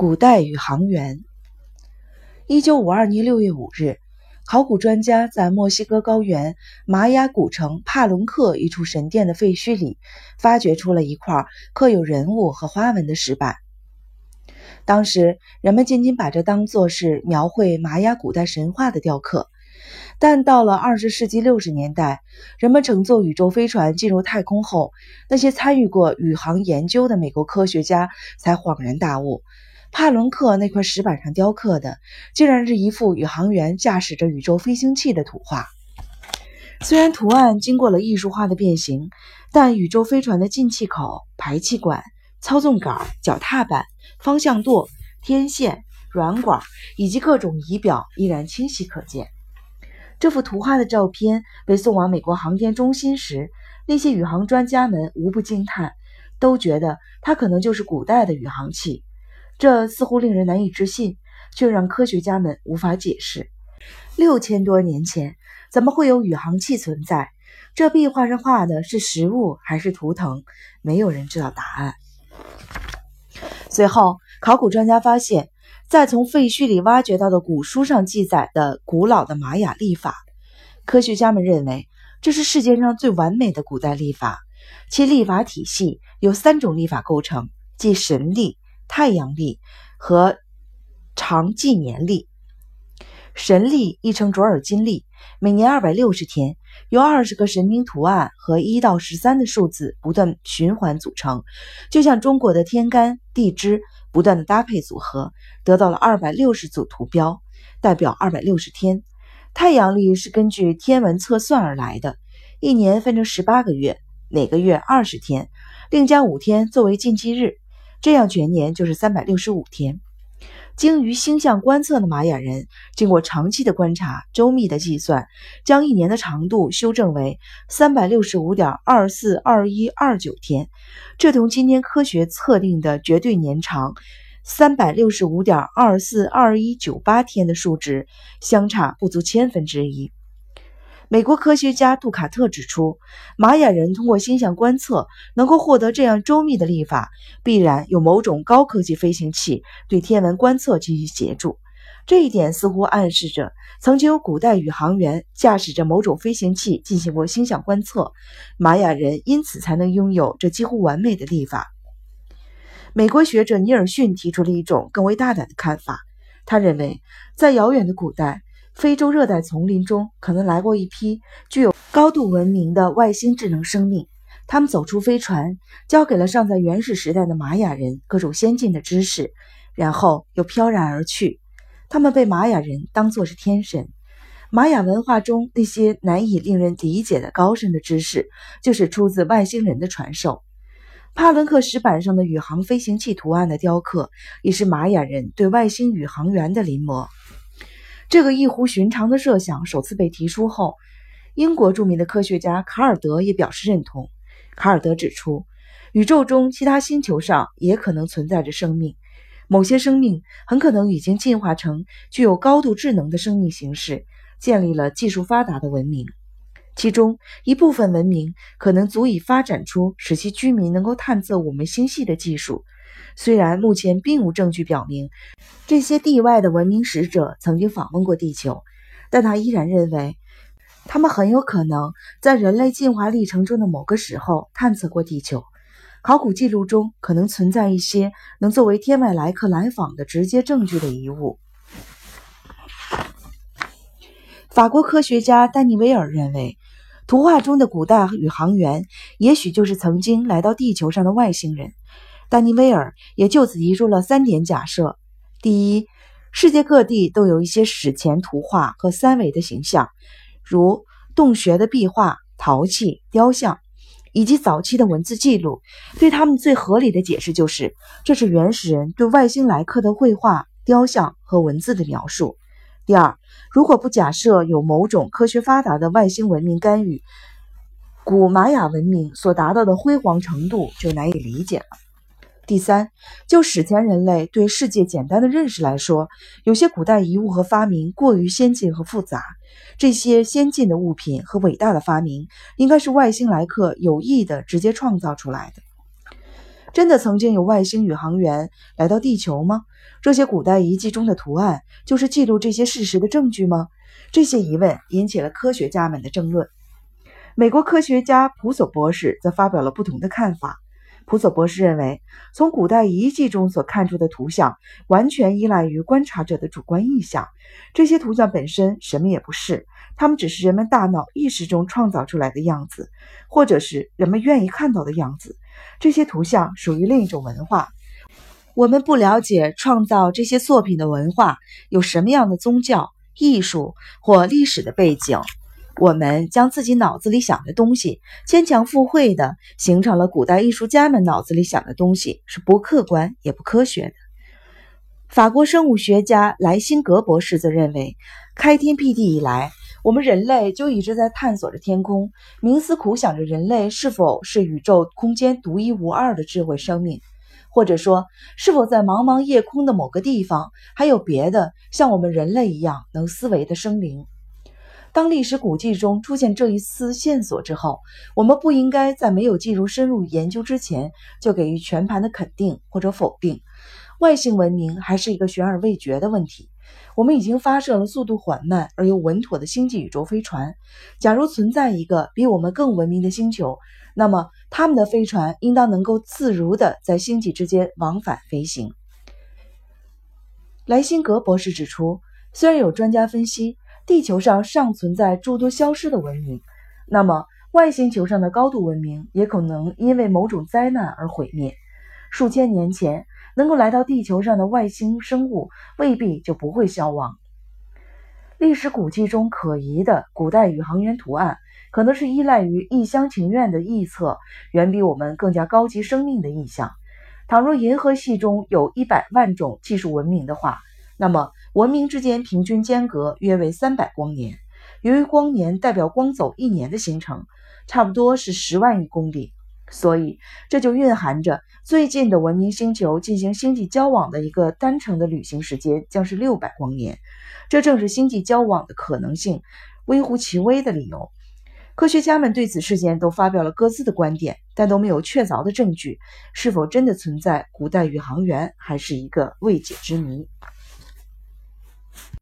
古代宇航员。一九五二年六月五日，考古专家在墨西哥高原玛雅古城帕伦克一处神殿的废墟里，发掘出了一块刻有人物和花纹的石板。当时人们仅仅把这当作是描绘玛雅古代神话的雕刻，但到了二十世纪六十年代，人们乘坐宇宙飞船进入太空后，那些参与过宇航研究的美国科学家才恍然大悟。帕伦克那块石板上雕刻的，竟然是一幅宇航员驾驶着宇宙飞行器的图画。虽然图案经过了艺术化的变形，但宇宙飞船的进气口、排气管、操纵杆、脚踏板、方向舵、天线、软管以及各种仪表依然清晰可见。这幅图画的照片被送往美国航天中心时，那些宇航专家们无不惊叹，都觉得它可能就是古代的宇航器。这似乎令人难以置信，却让科学家们无法解释：六千多年前怎么会有宇航器存在？这壁画上画的是实物还是图腾？没有人知道答案。随后，考古专家发现，在从废墟里挖掘到的古书上记载的古老的玛雅历法。科学家们认为，这是世界上最完美的古代历法，其历法体系由三种历法构成，即神历。太阳历和长纪年历，神历亦称卓尔金历，每年二百六十天，由二十个神明图案和一到十三的数字不断循环组成，就像中国的天干地支不断的搭配组合，得到了二百六十组图标，代表二百六十天。太阳历是根据天文测算而来的，一年分成十八个月，每个月二十天，另加五天作为禁忌日。这样全年就是三百六十五天。精于星象观测的玛雅人，经过长期的观察、周密的计算，将一年的长度修正为三百六十五点二四二一二九天。这同今天科学测定的绝对年长三百六十五点二四二一九八天的数值相差不足千分之一。美国科学家杜卡特指出，玛雅人通过星象观测能够获得这样周密的历法，必然有某种高科技飞行器对天文观测进行协助。这一点似乎暗示着，曾经有古代宇航员驾驶着某种飞行器进行过星象观测，玛雅人因此才能拥有这几乎完美的历法。美国学者尼尔逊提出了一种更为大胆的看法，他认为，在遥远的古代。非洲热带丛林中可能来过一批具有高度文明的外星智能生命，他们走出飞船，交给了尚在原始时代的玛雅人各种先进的知识，然后又飘然而去。他们被玛雅人当作是天神。玛雅文化中那些难以令人理解的高深的知识，就是出自外星人的传授。帕伦克石板上的宇航飞行器图案的雕刻，也是玛雅人对外星宇航员的临摹。这个异乎寻常的设想首次被提出后，英国著名的科学家卡尔德也表示认同。卡尔德指出，宇宙中其他星球上也可能存在着生命，某些生命很可能已经进化成具有高度智能的生命形式，建立了技术发达的文明。其中一部分文明可能足以发展出使其居民能够探测我们星系的技术。虽然目前并无证据表明这些地外的文明使者曾经访问过地球，但他依然认为，他们很有可能在人类进化历程中的某个时候探测过地球。考古记录中可能存在一些能作为天外来客来访的直接证据的遗物。法国科学家丹尼维尔认为，图画中的古代宇航员也许就是曾经来到地球上的外星人。丹尼威尔也就此提出了三点假设：第一，世界各地都有一些史前图画和三维的形象，如洞穴的壁画、陶器、雕像，以及早期的文字记录。对他们最合理的解释就是，这是原始人对外星来客的绘画、雕像和文字的描述。第二，如果不假设有某种科学发达的外星文明干预，古玛雅文明所达到的辉煌程度就难以理解了。第三，就史前人类对世界简单的认识来说，有些古代遗物和发明过于先进和复杂。这些先进的物品和伟大的发明，应该是外星来客有意的直接创造出来的。真的曾经有外星宇航员来到地球吗？这些古代遗迹中的图案就是记录这些事实的证据吗？这些疑问引起了科学家们的争论。美国科学家普索博士则发表了不同的看法。普索博士认为，从古代遗迹中所看出的图像完全依赖于观察者的主观意象。这些图像本身什么也不是，它们只是人们大脑意识中创造出来的样子，或者是人们愿意看到的样子。这些图像属于另一种文化。我们不了解创造这些作品的文化有什么样的宗教、艺术或历史的背景。我们将自己脑子里想的东西牵强附会的形成了古代艺术家们脑子里想的东西，是不客观也不科学的。法国生物学家莱辛格博士则认为，开天辟地以来，我们人类就一直在探索着天空，冥思苦想着人类是否是宇宙空间独一无二的智慧生命，或者说，是否在茫茫夜空的某个地方还有别的像我们人类一样能思维的生灵。当历史古迹中出现这一丝线索之后，我们不应该在没有进入深入研究之前就给予全盘的肯定或者否定。外星文明还是一个悬而未决的问题。我们已经发射了速度缓慢而又稳妥的星际宇宙飞船。假如存在一个比我们更文明的星球，那么他们的飞船应当能够自如地在星际之间往返飞行。莱辛格博士指出，虽然有专家分析。地球上尚存在诸多消失的文明，那么外星球上的高度文明也可能因为某种灾难而毁灭。数千年前能够来到地球上的外星生物未必就不会消亡。历史古迹中可疑的古代宇航员图案，可能是依赖于一厢情愿的臆测，远比我们更加高级生命的意象。倘若银河系中有一百万种技术文明的话，那么。文明之间平均间隔约为三百光年，由于光年代表光走一年的行程，差不多是十万亿公里，所以这就蕴含着最近的文明星球进行星际交往的一个单程的旅行时间将是六百光年。这正是星际交往的可能性微乎其微的理由。科学家们对此事件都发表了各自的观点，但都没有确凿的证据。是否真的存在古代宇航员，还是一个未解之谜。